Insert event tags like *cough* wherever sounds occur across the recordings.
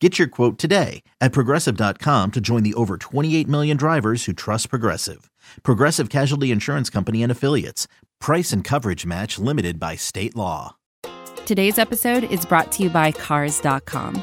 Get your quote today at progressive.com to join the over 28 million drivers who trust Progressive. Progressive Casualty Insurance Company and Affiliates. Price and coverage match limited by state law. Today's episode is brought to you by Cars.com.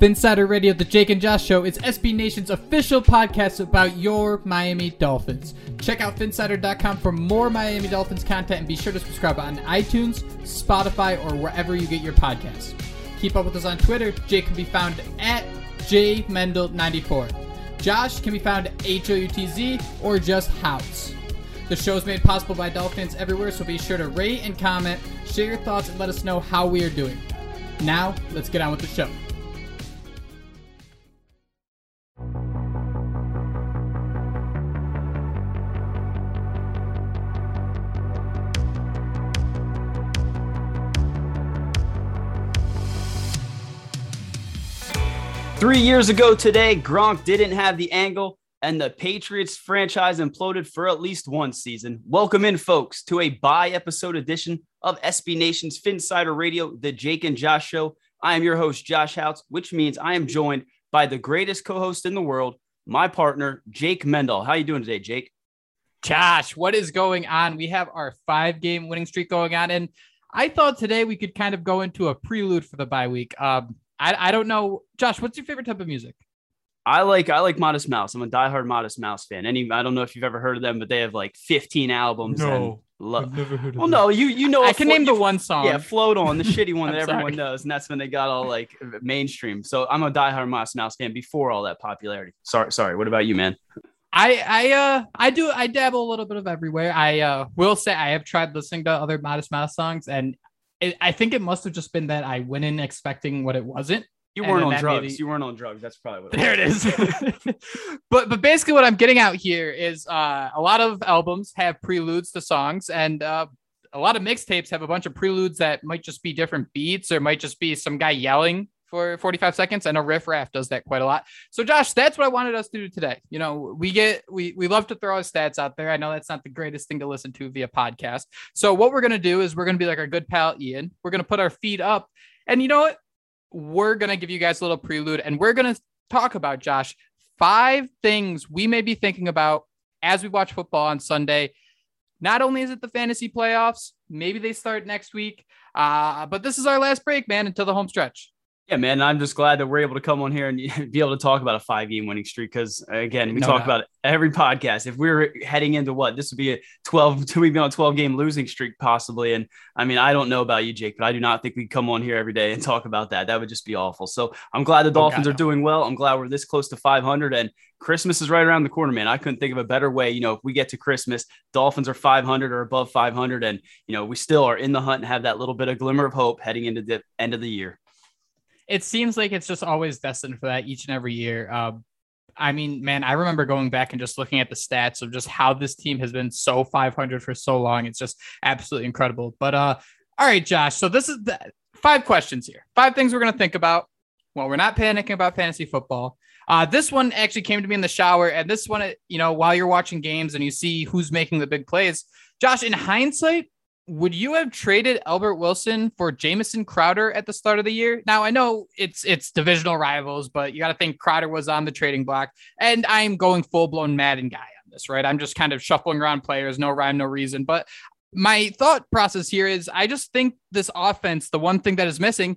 Phinsider Radio, the Jake and Josh Show, is SB Nation's official podcast about your Miami Dolphins. Check out Phinsider.com for more Miami Dolphins content and be sure to subscribe on iTunes, Spotify, or wherever you get your podcasts. Keep up with us on Twitter. Jake can be found at jmendel94. Josh can be found at H-O-U-T-Z or just House. The show is made possible by Dolphins everywhere, so be sure to rate and comment, share your thoughts, and let us know how we are doing. Now, let's get on with the show. Three years ago today, Gronk didn't have the angle, and the Patriots franchise imploded for at least one season. Welcome in, folks, to a by episode edition of SB Nation's Phinsider Radio, the Jake and Josh Show. I am your host, Josh Houtz, which means I am joined by the greatest co-host in the world, my partner, Jake Mendel. How you doing today, Jake? Josh, what is going on? We have our five game winning streak going on. And I thought today we could kind of go into a prelude for the bye week. Um, I, I don't know. Josh, what's your favorite type of music? I like I like Modest Mouse. I'm a diehard Modest Mouse fan. Any I don't know if you've ever heard of them, but they have like 15 albums. No, lo- I've never heard of well, them. no, you you know I can flo- name the one song. Yeah, float on the *laughs* shitty one I'm that everyone sorry. knows, and that's when they got all like mainstream. So I'm a diehard Modest Mouse fan before all that popularity. Sorry, sorry. What about you, man? I I uh I do I dabble a little bit of everywhere. I uh will say I have tried listening to other Modest Mouse songs, and it, I think it must have just been that I went in expecting what it wasn't. You weren't on drugs. maybe- You weren't on drugs. That's probably what. There it is. *laughs* but but basically what I'm getting out here is uh, a lot of albums have preludes to songs and uh, a lot of mixtapes have a bunch of preludes that might just be different beats or might just be some guy yelling for 45 seconds. I know Riff Raff does that quite a lot. So Josh, that's what I wanted us to do today. You know, we get we we love to throw our stats out there. I know that's not the greatest thing to listen to via podcast. So what we're gonna do is we're gonna be like our good pal Ian. We're gonna put our feet up, and you know what? We're gonna give you guys a little prelude, and we're gonna talk about Josh five things we may be thinking about as we watch football on Sunday. Not only is it the fantasy playoffs, maybe they start next week, uh, but this is our last break, man, until the home stretch. Yeah, man. I'm just glad that we're able to come on here and *laughs* be able to talk about a five game winning streak. Because again, we no talk about every podcast. If we are heading into what this would be a 12, *laughs* we'd be on a 12 game losing streak possibly. And I mean, I don't know about you, Jake, but I do not think we'd come on here every day and *laughs* talk about that. That would just be awful. So I'm glad the Dolphins oh, God, are doing well. I'm glad we're this close to 500 and Christmas is right around the corner, man. I couldn't think of a better way. You know, if we get to Christmas, Dolphins are 500 or above 500, and you know we still are in the hunt and have that little bit of glimmer of hope heading into the end of the year it seems like it's just always destined for that each and every year. Uh, I mean, man, I remember going back and just looking at the stats of just how this team has been so 500 for so long. It's just absolutely incredible. But uh, all right, Josh. So this is the five questions here. Five things we're gonna think about. Well, we're not panicking about fantasy football. Uh, this one actually came to me in the shower, and this one, you know, while you're watching games and you see who's making the big plays, Josh. In hindsight, would you have traded Albert Wilson for Jamison Crowder at the start of the year? Now I know it's it's divisional rivals, but you got to think Crowder was on the trading block, and I'm going full blown Madden guy on this, right? I'm just kind of shuffling around players, no rhyme, no reason. But my thought process here is I just think this offense, the one thing that is missing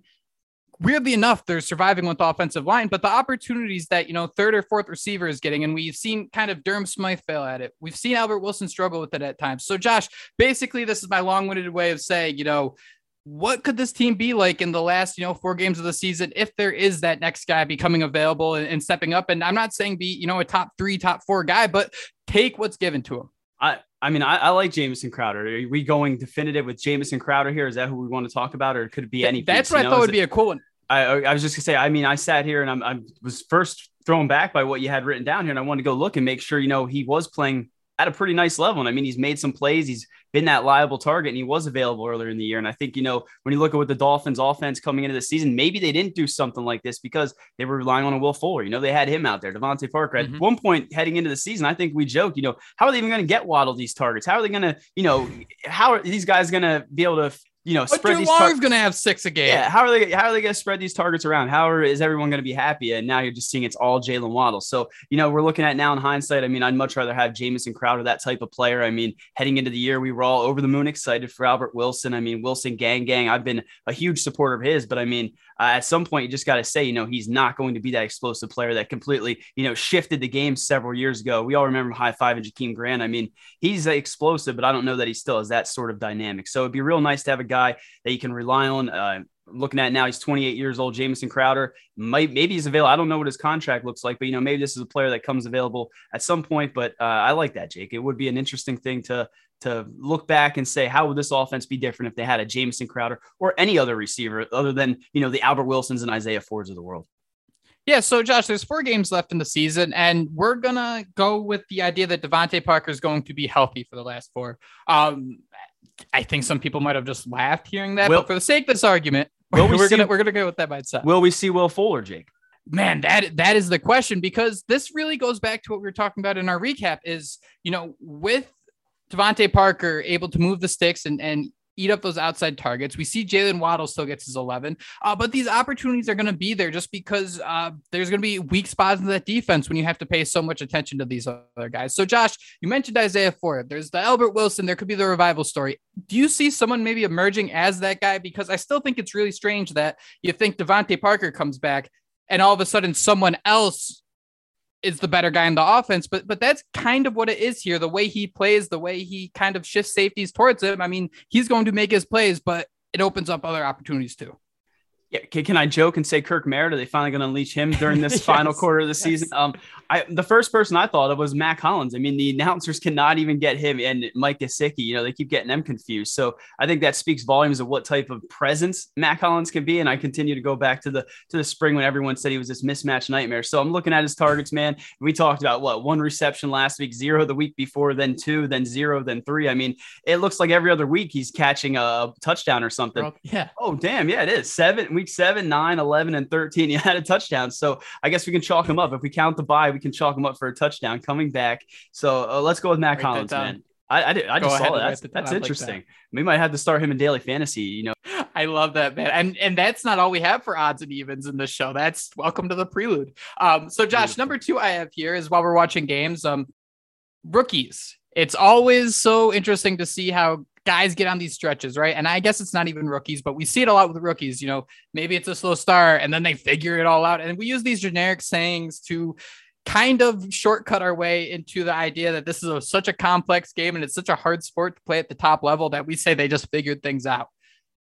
weirdly enough, they're surviving with the offensive line, but the opportunities that, you know, third or fourth receiver is getting, and we've seen kind of Durham Smythe fail at it. We've seen Albert Wilson struggle with it at times. So, Josh, basically, this is my long winded way of saying, you know, what could this team be like in the last, you know, four games of the season if there is that next guy becoming available and, and stepping up? And I'm not saying be, you know, a top three, top four guy, but take what's given to him. I, I mean, I, I, like Jamison Crowder. Are we going definitive with Jamison Crowder here? Is that who we want to talk about, or could it be any? That's what I thought would be a cool one. I, I was just gonna say, I mean, I sat here and I'm, I was first thrown back by what you had written down here, and I wanted to go look and make sure, you know, he was playing at a pretty nice level. And I mean, he's made some plays, he's been that liable target, and he was available earlier in the year. And I think, you know, when you look at what the Dolphins offense coming into the season, maybe they didn't do something like this because they were relying on a Will Fuller. You know, they had him out there, DeVante Parker. At mm-hmm. one point heading into the season, I think we joked, you know, how are they even going to get Waddle these targets? How are they going to, you know, how are these guys going to be able to you know, spread these. Tar- going to have six a game. Yeah, how are they? How are they going to spread these targets around? How are, is everyone going to be happy? And now you're just seeing it's all Jaylen Waddle. So you know, we're looking at now in hindsight. I mean, I'd much rather have Jamison Crowder, that type of player. I mean, heading into the year, we were all over the moon excited for Albert Wilson. I mean, Wilson gang gang. I've been a huge supporter of his, but I mean, uh, at some point, you just got to say, you know, he's not going to be that explosive player that completely, you know, shifted the game several years ago. We all remember high five and Jakeem Grant. I mean, he's explosive, but I don't know that he still has that sort of dynamic. So it'd be real nice to have a guy that you can rely on. Uh, looking at now, he's 28 years old. Jamison Crowder might maybe he's available. I don't know what his contract looks like, but you know maybe this is a player that comes available at some point. But uh, I like that, Jake. It would be an interesting thing to to look back and say how would this offense be different if they had a Jamison Crowder or any other receiver other than you know the Albert Wilsons and Isaiah Fords of the world. Yeah, so Josh, there's four games left in the season, and we're gonna go with the idea that DeVante Parker is going to be healthy for the last four. Um, I think some people might have just laughed hearing that, will, but for the sake of this argument, *laughs* we're see, gonna we're gonna go with that mindset. Will we see Will Fuller, Jake? Man, that that is the question because this really goes back to what we were talking about in our recap. Is you know with DeVante Parker able to move the sticks and and eat up those outside targets. We see Jaylen Waddle still gets his 11, uh, but these opportunities are going to be there just because uh, there's going to be weak spots in that defense when you have to pay so much attention to these other guys. So, Josh, you mentioned Isaiah Ford. There's the Albert Wilson. There could be the revival story. Do you see someone maybe emerging as that guy? Because I still think it's really strange that you think DeVante Parker comes back and all of a sudden someone else is the better guy in the offense, but but that's kind of what it is here. The way he plays, the way he kind of shifts safeties towards him. I mean, he's going to make his plays, but it opens up other opportunities too. Yeah, can, can I joke and say Kirk Merritt? Are they finally going to unleash him during this *laughs* yes, final quarter of the yes. season? Um, I the first person I thought of was Mack Hollins. I mean, the announcers cannot even get him and Mike Gesicki. You know, they keep getting them confused. So I think that speaks volumes of what type of presence Mack Hollins can be. And I continue to go back to the to the spring when everyone said he was this mismatch nightmare. So I'm looking at his targets, man. We talked about what one reception last week, zero the week before, then two, then zero, then three. I mean, it looks like every other week he's catching a touchdown or something. Yeah. Oh, damn. Yeah, it is seven week seven, nine, 11, and 13. *laughs* He had a touchdown. So I guess we can chalk him up. If we count the bye, we can chalk him up for a touchdown coming back. So uh, let's go with Mack Hollins, man. I, I, did, I just saw that. That's, that's interesting. Like that. We might have to start him in daily fantasy. You know, *laughs* I love that man, and and that's not all we have for odds and evens in this show. That's welcome to the prelude. Um, so Josh, number two I have here is while we're watching games, um, rookies. It's always so interesting to see how guys get on these stretches, right? And I guess it's not even rookies, but we see it a lot with rookies. You know, maybe it's a slow start and then they figure it all out. And we use these generic sayings to kind of shortcut our way into the idea that this is a, such a complex game and it's such a hard sport to play at the top level that we say they just figured things out.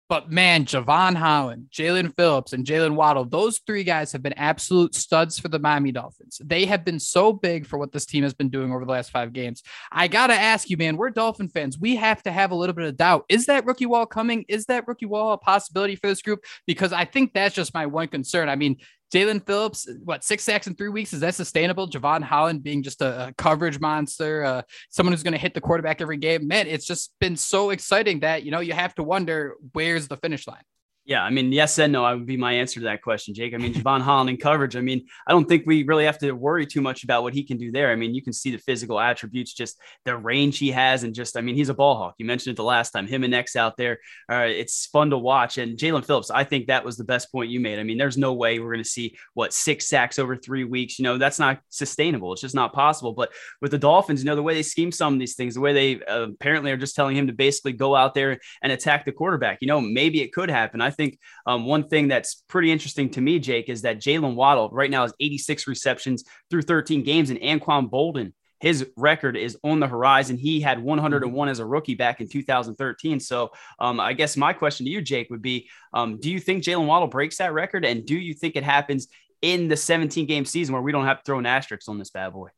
But man, Jevon Holland, Jaelan Phillips, and Jaylen Waddle, those three guys have been absolute studs for the Miami Dolphins. They have been so big for what this team has been doing over the last five games. I got to ask you, man, we're Dolphin fans. We have to have a little bit of doubt. Is that rookie wall coming? Is that rookie wall a possibility for this group? Because I think that's just my one concern. I mean, Jaelan Phillips, what six sacks in three weeks? Is that sustainable? Jevon Holland being just a, a coverage monster, uh, someone who's going to hit the quarterback every game. Man, it's just been so exciting that you know you have to wonder where's the finish line. Yeah, I mean, yes and no. I would be my answer to that question, Jake. I mean, Jevon Holland in coverage. I mean, I don't think we really have to worry too much about what he can do there. I mean, you can see the physical attributes, just the range he has, and just, I mean, he's a ball hawk. You mentioned it the last time. Him and X out there, uh, it's fun to watch. And Jaelan Phillips, I think that was the best point you made. I mean, there's no way we're going to see what six sacks over three weeks. You know, that's not sustainable. It's just not possible. But with the Dolphins, you know, the way they scheme some of these things, the way they uh, apparently are just telling him to basically go out there and attack the quarterback. You know, maybe it could happen. I think um, one thing that's pretty interesting to me, Jake, is that Jaylen Waddle right now has 86 receptions through 13 games, and Anquan Boldin his record is on the horizon. He had 101 as a rookie back in 2013. So um, I guess my question to you, Jake, would be um, do you think Jaylen Waddle breaks that record? And do you think it happens in the 17 game season where we don't have to throw an asterisk on this bad boy?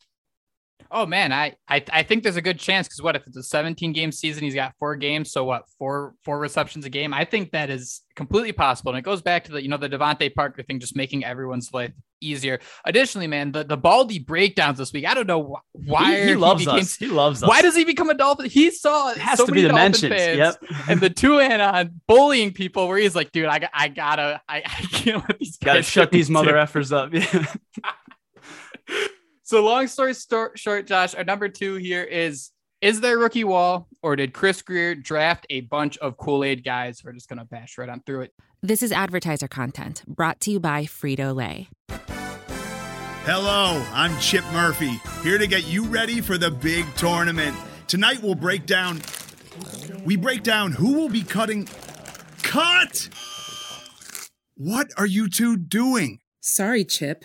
Oh man, I I, I think there's a good chance because what if it's a 17 game season? He's got four games, so what? Four four receptions a game. I think that is completely possible, and it goes back to the you know the DeVante Parker thing, just making everyone's life easier. Additionally, man, the the Baldy breakdowns this week. I don't know why he, he loves he became, us. He loves us. Why does he become a Dolphin? He saw it has so to be the mentions. Yep. and the two and on bullying people, where he's like, dude, I I gotta I, I can't let these gotta shut these mother effers up. *laughs* *laughs* So long story short, Josh, our number two here is is there rookie wall or did Chris Grier draft a bunch of Kool-Aid guys? We're just gonna bash right on through it. This is advertiser content brought to you by Frito Lay. Hello, I'm Chip Murphy, here to get you ready for the big tournament. Tonight we'll break down we break down who will be cutting Cut! What are you two doing? Sorry, Chip.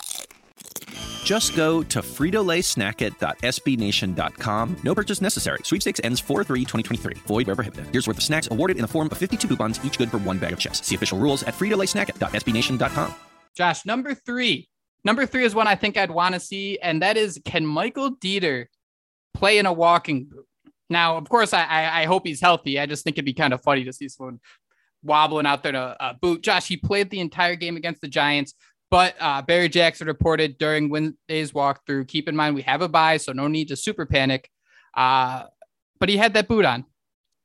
Just go to fritolaysnacket.sbnation.com. No purchase necessary. Sweepstakes ends 4-3-2023. Void where prohibited. Here's worth of snacks awarded in the form of 52 coupons, each good for one bag of chips. See official rules at fritolaysnacket.sbnation.com. Josh, number three. Number three is one I think I'd want to see, and that is can Michael Deiter play in a walking boot? Now, of course, I, I, I hope he's healthy. I just think it'd be kind of funny to see someone wobbling out there to uh, boot. Josh, he played the entire game against the Giants. But uh, Barry Jackson reported during Wednesday's walkthrough. Keep in mind we have a buy, so no need to super panic. Uh, but he had that boot on.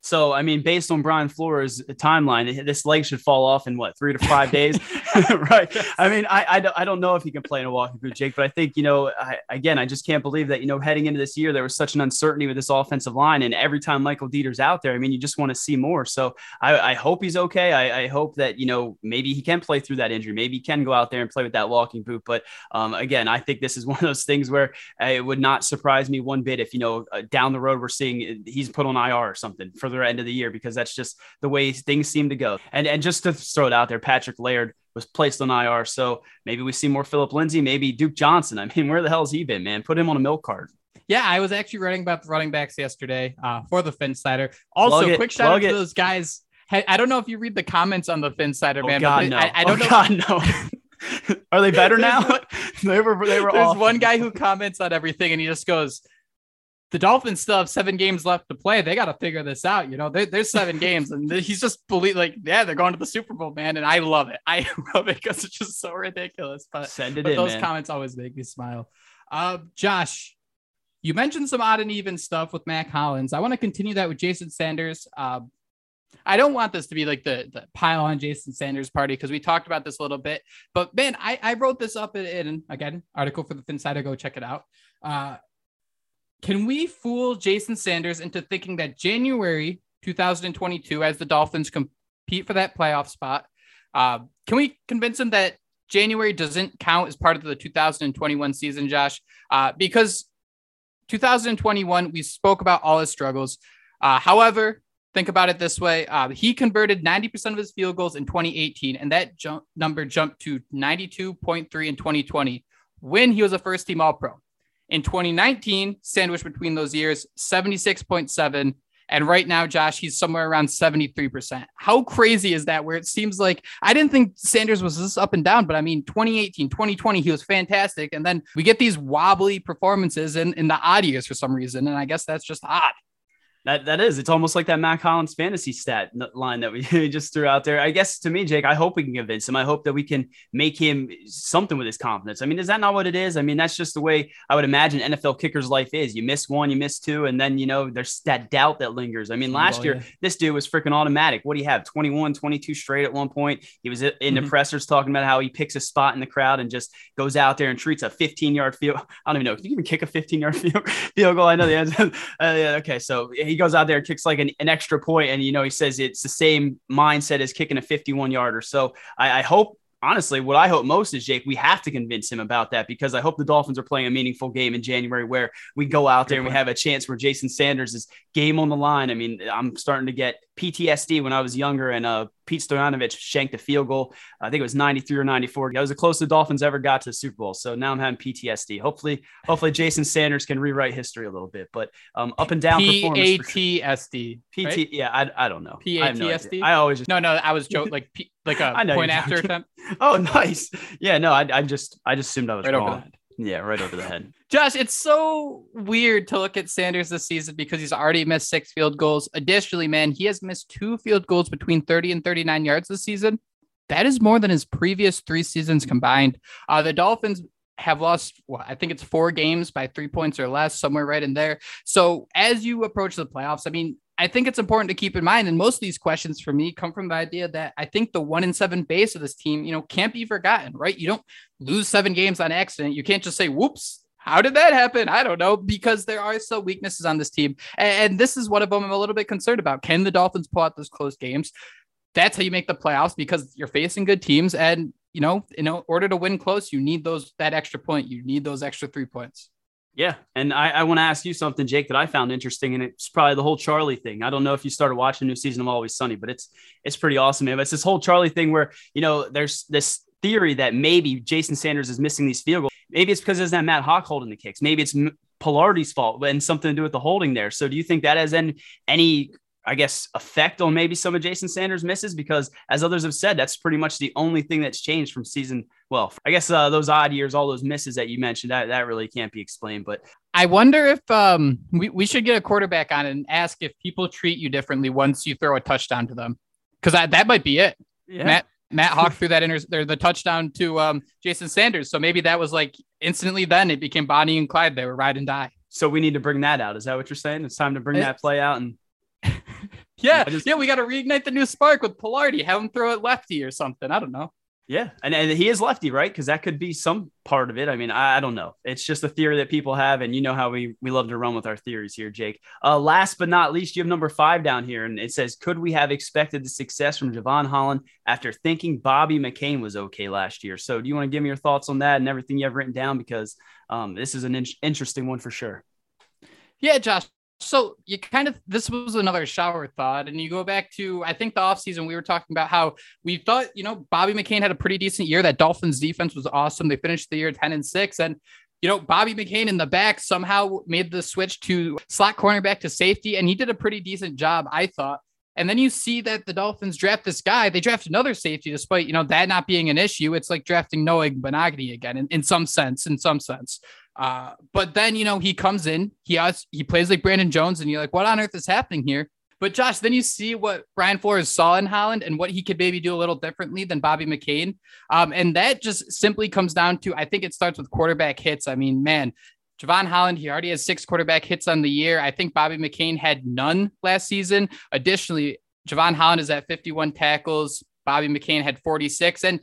So, I mean, based on Brian Flores' timeline, this leg should fall off in what three to five days, *laughs* *laughs* right? I mean, I, I don't, I don't know if he can play in a walking boot, Jake, but I think you know, I, again, I just can't believe that you know, heading into this year, there was such an uncertainty with this offensive line, and every time Michael Deiter's out there, I mean, you just want to see more. So, I, I hope he's okay. I, I, hope that you know, maybe he can play through that injury. Maybe he can go out there and play with that walking boot. But um, again, I think this is *laughs* one of those things where uh, it would not surprise me one bit if you know, uh, down the road we're seeing uh, he's put on IR or something for the end of the year because that's just the way things seem to go. And and just to throw it out there, Patrick Laird was placed on IR, so maybe we see more Philip Lindsay, maybe Duke Johnson. *laughs* I mean, where the hell has he been, man? Put him on a milk cart. Yeah, I was actually writing about the running backs yesterday uh, for the Phinsider. Also, quick shout out to those guys. I don't know if you read the comments on the Phinsider, oh, man. God, but no. I, I don't oh, know. God, no. *laughs* Are they better *laughs* now? they were. They were. There's awful. one guy who comments on everything, and he just goes, the Dolphins still have seven games left to play. They got to figure this out. You know, there, there's seven games, and he's just believe like, yeah, they're going to the Super Bowl, man. And I love it. I *laughs* love it because it's just so ridiculous. But Send it but in, those man. comments always make me smile. Uh, Josh, you mentioned some odd and even stuff with Mack Hollins. I want to continue that with Jason Sanders. Uh, I don't want this to be like the, the pile on Jason Sanders party because we talked about this a little bit. But man, I, I wrote this up in, in again article for the Phinsider. Go check it out. Uh, can we fool Jason Sanders into thinking that January 2022, as the Dolphins compete for that playoff spot, uh, can we convince him that January doesn't count as part of the 2021 season, Josh? Uh, because 2021, we spoke about all his struggles. Uh, however, think about it this way uh, he converted 90% of his field goals in 2018, and that jump number jumped to 92.3 in 2020 when he was a first team All Pro. In 2019, sandwiched between those years, 76.7. And right now, Josh, he's somewhere around 73%. How crazy is that? Where it seems like I didn't think Sanders was this up and down, but I mean, 2018, 2020, he was fantastic. And then we get these wobbly performances in, in the odd years for some reason. And I guess that's just odd. That that is. It's almost like that Mack Hollins fantasy stat line that *laughs* we just threw out there. I guess to me, Jake, I hope we can convince him. I hope that we can make him something with his confidence. I mean, is that not what it is? I mean, that's just the way I would imagine NFL kicker's life is. You miss one, you miss two, and then you know there's that doubt that lingers. I mean, last Oh, year this dude was freaking automatic. What do you have? 21, 22 straight at one point. He was in the Mhm. pressers talking about how he picks a spot in the crowd and just goes out there and treats a 15 yard field. *laughs* I don't even know. Can you even kick a 15 yard *laughs* field, field goal? I know the answer. uh, yeah, okay. So he goes out there and kicks like an, an extra point, and you know he says it's the same mindset as kicking a 51 yarder. So I, I hope. Honestly, what I hope most is Jake. We have to convince him about that because I hope the Dolphins are playing a meaningful game in January where we go out there and we have a chance where Jason Sanders is game on the line. I mean, I'm starting to get PTSD when I was younger and uh, Pete Stoyanovich shanked a field goal. I think it was 93 or 94. That was the closest the Dolphins ever got to the Super Bowl. So now I'm having PTSD. Hopefully, hopefully Jason Sanders can rewrite history a little bit. But um, up and down P performance. A for sure. T S D. PT, yeah, I, I don't know. I no I always just No, no, I was joking. Like, P, like *laughs* a point after attempt. oh nice. Yeah, no, I, I just I just assumed I was Right wrong. Yeah, right over the head. *laughs* Josh, it's so weird to look at Sanders this season because he's already missed six field goals. Additionally, man, he has missed two field goals between 30 and 39 yards this season. That is more than his previous three seasons combined. Uh, the Dolphins have lost, well, I think it's four games by three points or less, somewhere right in there. So as you approach the playoffs, I mean, I think it's important to keep in mind, and most of these questions for me come from the idea that I think the one in seven base of this team, you know, can't be forgotten, right? You don't lose seven games on accident. You can't just say, whoops, how did that happen? I don't know, because there are still weaknesses on this team. And, this is one of them I'm a little bit concerned about. Can the Dolphins pull out those close games? That's how you make the playoffs because you're facing good teams. And, you know, in order to win close, you need those, that extra point. You need those extra three points. Yeah, and I, I want to ask you something, Jake, that I found interesting, and it's probably the whole Charlie thing. I don't know if you started watching new season of Always Sunny, but it's it's pretty awesome, man. But it's this whole Charlie thing where you know there's this theory that maybe Jason Sanders is missing these field goals. Maybe it's because there's that Matt Haack holding the kicks. Maybe it's Palardi's fault and something to do with the holding there. So do you think that has any any I guess effect on maybe some of Jason Sanders misses because as others have said, that's pretty much the only thing that's changed from season. Well, I guess uh, those odd years, all those misses that you mentioned, that that really can't be explained. But I wonder if um, we, we should get a quarterback on and ask if people treat you differently once you throw a touchdown to them. Because that might be it. yeah, Matt Matt Haack threw that inter- the touchdown to um, Jason Sanders. So maybe that was like instantly then it became Bonnie and Clyde. They were ride and die. so we need to bring that out. Is that what you're saying? It's time to bring that play out and *laughs* Yeah, just- yeah, we got to reignite the new spark with Palardi. Have him throw it lefty or something. I don't know. Yeah, and, and he is lefty, right? Because that could be some part of it. I mean, I, I don't know. It's just a theory that people have, and you know how we we love to run with our theories here, Jake. Uh, last but not least, you have number five down here, and it says, "Could we have expected the success from Jevon Holland after thinking Bobby McCain was okay last year?" So, do you want to give me your thoughts on that and everything you have written down? Because um, this is an in- interesting one for sure. Yeah, Josh. So you kind of this was another shower thought, and you go back to I think the offseason we were talking about how we thought you know Bobby McCain had a pretty decent year. That Dolphins defense was awesome. They finished the year ten and six, and you know Bobby McCain in the back somehow made the switch to slot cornerback to safety, and he did a pretty decent job, I thought. And then you see that the Dolphins draft this guy. They draft another safety, despite you know that not being an issue. It's like drafting Noah Igbinoghene again, in, in some sense. In some sense, Uh, but then, you know, he comes in, he has, he plays like Brandon Jones, and you're like, what on earth is happening here? But Josh, then you see what Brian Flores saw in Holland and what he could maybe do a little differently than Bobby McCain. Um, and that just simply comes down to I think it starts with quarterback hits. I mean, man, Jevon Holland, he already has six quarterback hits on the year. I think Bobby McCain had none last season. Additionally, Jevon Holland is at 51 tackles. Bobby McCain had 46. And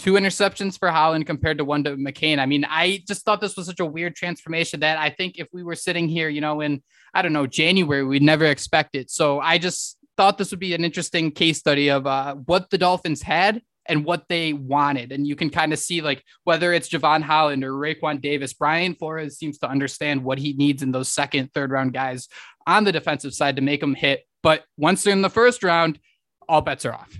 two interceptions for Holland compared to one to McCain. I mean, I just thought this was such a weird transformation that I think if we were sitting here, you know, in I don't know January, we'd never expect it. So I just thought this would be an interesting case study of uh, what the Dolphins had and what they wanted. And you can kind of see like whether it's Jevon Holland or Raekwon Davis, Brian Flores seems to understand what he needs in those second, third round guys on the defensive side to make them hit. But once they're in the first round, all bets are off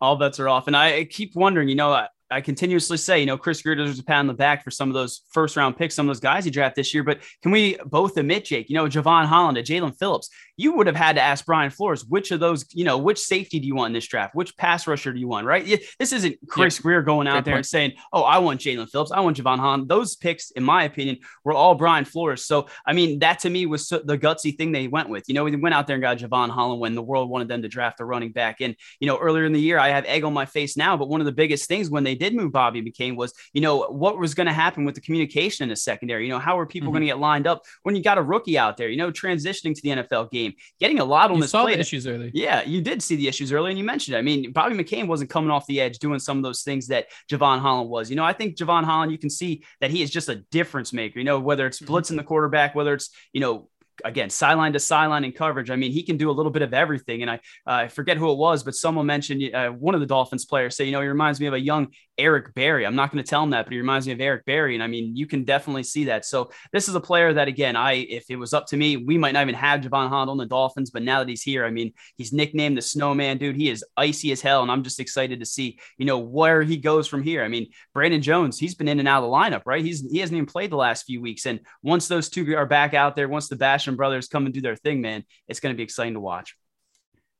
all bets are off. And I keep wondering, you know, I continuously say, you know, Chris Grier deserves a pat on the back for some of those first round picks, some of those guys he drafted this year. But can we both admit, Jake, you know, Jevon Holland, a Jaelan Phillips, you would have had to ask Brian Flores, which of those, you know, which safety do you want in this draft? Which pass rusher do you want? Right. This isn't Chris yeah. Grier going out there point. and saying, oh, I want Jaelan Phillips. I want Jevon Holland. Those picks, in my opinion, were all Brian Flores. So, I mean, that to me was the gutsy thing they went with. You know, we went out there and got Jevon Holland when the world wanted them to draft a running back. And, you know, earlier in the year, I have egg on my face now, but one of the biggest things when they did move Bobby McCain was, you know, what was going to happen with the communication in the secondary? You know, how are people mm-hmm. going to get lined up when you got a rookie out there, you know, transitioning to the NFL game, getting a lot on you this saw play. The issues early. Yeah, you did see the issues early, and you mentioned it. I mean, Bobby McCain wasn't coming off the edge doing some of those things that Jevon Holland was. You know, I think Jevon Holland, you can see that he is just a difference maker. You know, whether it's mm-hmm. blitzing the quarterback, whether it's, you know, again, sideline to sideline in coverage. I mean, he can do a little bit of everything. And I, uh, I forget who it was, but someone mentioned uh, one of the Dolphins players say, you know, he reminds me of a young Eric Berry. I'm not going to tell him that, but he reminds me of Eric Berry. And I mean, you can definitely see that. So this is a player that, again, I, if it was up to me, we might not even have Jevon Holland on the Dolphins, but now that he's here, I mean, he's nicknamed the snowman dude. He is icy as hell. And I'm just excited to see, you know, where he goes from here. I mean, Brandon Jones, he's been in and out of the lineup, right? He's, he hasn't even played the last few weeks. And once those two are back out there, once the Brothers come and do their thing, man, it's going to be exciting to watch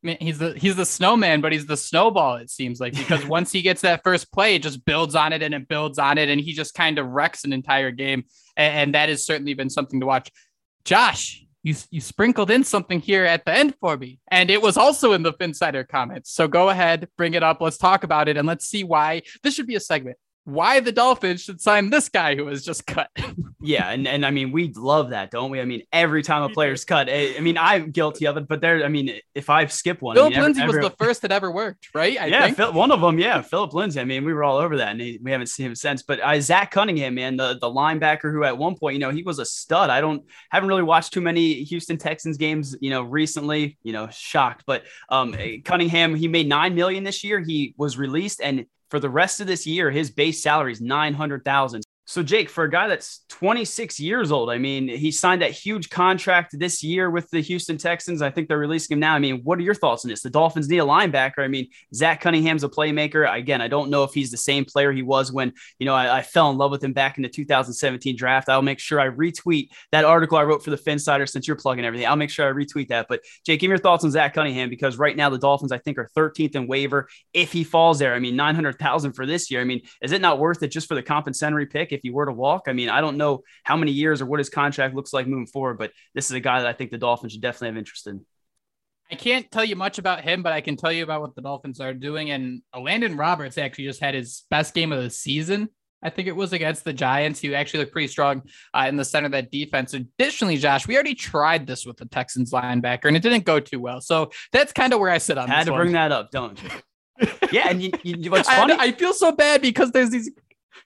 man, he's the he's the snowman, but he's the snowball. It seems like because *laughs* once he gets that first play, it just builds on it and it builds on it, and he just kind of wrecks an entire game. And, and that has certainly been something to watch. Josh, you you sprinkled in something here at the end for me, and it was also in the Phinsider comments. So go ahead, bring it up. Let's talk about it, and let's see why this should be a segment why the Dolphins should sign this guy who was just cut. yeah, and, and I mean we love that, don't we? I mean, every time a player's cut, I, I mean I'm guilty of it, but there, I mean, if I skip one, Philip I mean, Lindsay was the first that ever worked, right? I yeah, Phil, one of them, yeah, Philip Lindsay. I mean, we were all over that, and he, we haven't seen him since. But uh, Zach Cunningham, man, the the linebacker who at one point, you know, he was a stud. I don't haven't really watched too many Houston Texans games, you know, recently. You know, shocked, but um, Cunningham, he made nine million this year. He was released and for the rest of this year, his base salary is 900,000. So, Jake, for a guy that's 26 years old, I mean, he signed that huge contract this year with the Houston Texans. I think they're releasing him now. I mean, what are your thoughts on this? The Dolphins need a linebacker. I mean, Zach Cunningham's a playmaker. Again, I don't know if he's the same player he was when, you know, I, I fell in love with him back in the 2017 draft. I'll make sure I retweet that article I wrote for the Phinsider since you're plugging everything. I'll make sure I retweet that. But, Jake, give me your thoughts on Zach Cunningham because right now the Dolphins, I think, are 13th in waiver. If he falls there, I mean, 900,000 for this year. I mean, is it not worth it just for the compensatory pick if he were to walk? I mean, I don't know how many years or what his contract looks like moving forward, but this is a guy that I think the Dolphins should definitely have interest in. I can't tell you much about him, but I can tell you about what the Dolphins are doing. And Landon Roberts actually just had his best game of the season. I think it was against the Giants, who actually looked pretty strong uh, in the center of that defense. Additionally, Josh, we already tried this with the Texans linebacker, and it didn't go too well. So that's kind of where I sit on. I Had to one. bring that up, don't you? yeah, and you, you, what's *laughs* funny? I, I, feel so bad because there's these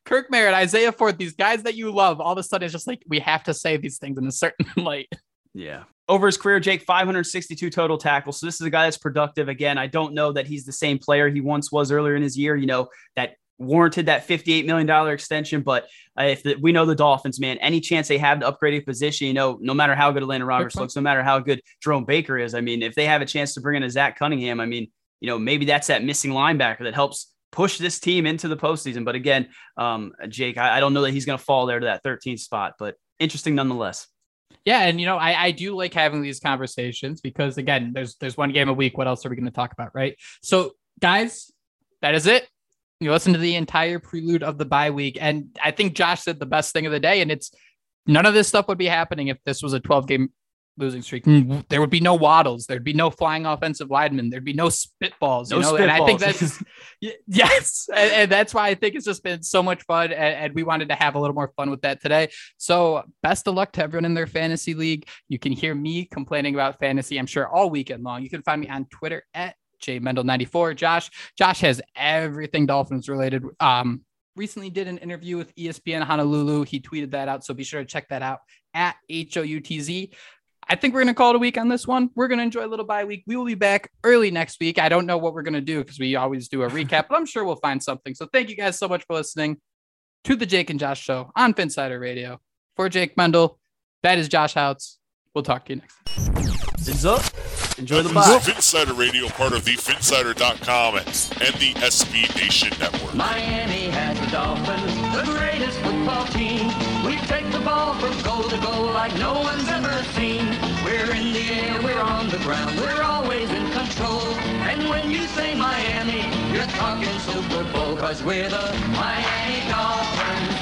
Kirk Merritt, Isaiah Ford, these guys that you love, all of a sudden it's just like we have to say these things in a certain *laughs* light. Yeah. Over his career, Jake, 562 total tackles. So this is a guy that's productive. Again, I don't know that he's the same player he once was earlier in his year, you know, that warranted that $58 million extension. But uh, if the, we know the Dolphins, man, any chance they have to upgrade a position, you know, no matter how good Landon Roberts looks, no matter how good Jerome Baker is, I mean, if they have a chance to bring in a Zach Cunningham, I mean, you know, maybe that's that missing linebacker that helps push this team into the postseason. But again, um, Jake, I, I don't know that he's going to fall there to that 13th spot, but interesting nonetheless. Yeah, and you know, I, I do like having these conversations because again, there's there's one game a week. What else are we going to talk about, right? So, guys, that is it. You listen to the entire prelude of the bye week. And I think Josh said the best thing of the day. And it's none of this stuff would be happening if this was a 12 game losing streak. Mm, there would be no waddles. There'd be no flying offensive linemen. There'd be no spitballs. No you know, spitballs. and I think that's *laughs* *laughs* yes, and, and, that's why I think it's just been so much fun, and, and, we wanted to have a little more fun with that today. So best of luck to everyone in their fantasy league. You can hear me complaining about fantasy, I'm sure, all weekend long. You can find me on Twitter at jmendel94. Josh, Josh has everything Dolphins related. Um, recently did an interview with ESPN Honolulu. He tweeted that out, so be sure to check that out at H O U T Z. I think we're going to call it a week on this one. We're going to enjoy a little bye week. We will be back early next week. I don't know what we're going to do because we always do a recap, but I'm sure we'll find something. So thank you guys so much for listening to the Jake and Josh show on Phinsider Radio. For Jake Mendel, that is Josh Houtz. We'll talk to you next. It's up. Enjoy the bye. Phinsider Radio, part of the Phinsider.com and the SB Nation Network. Miami has the Dolphins, the greatest football team. We take the ball from goal to goal like no one's ever seen. Ground, we're always in control. And when you say Miami, you're talking Super Bowl, cause we're the Miami Dolphins.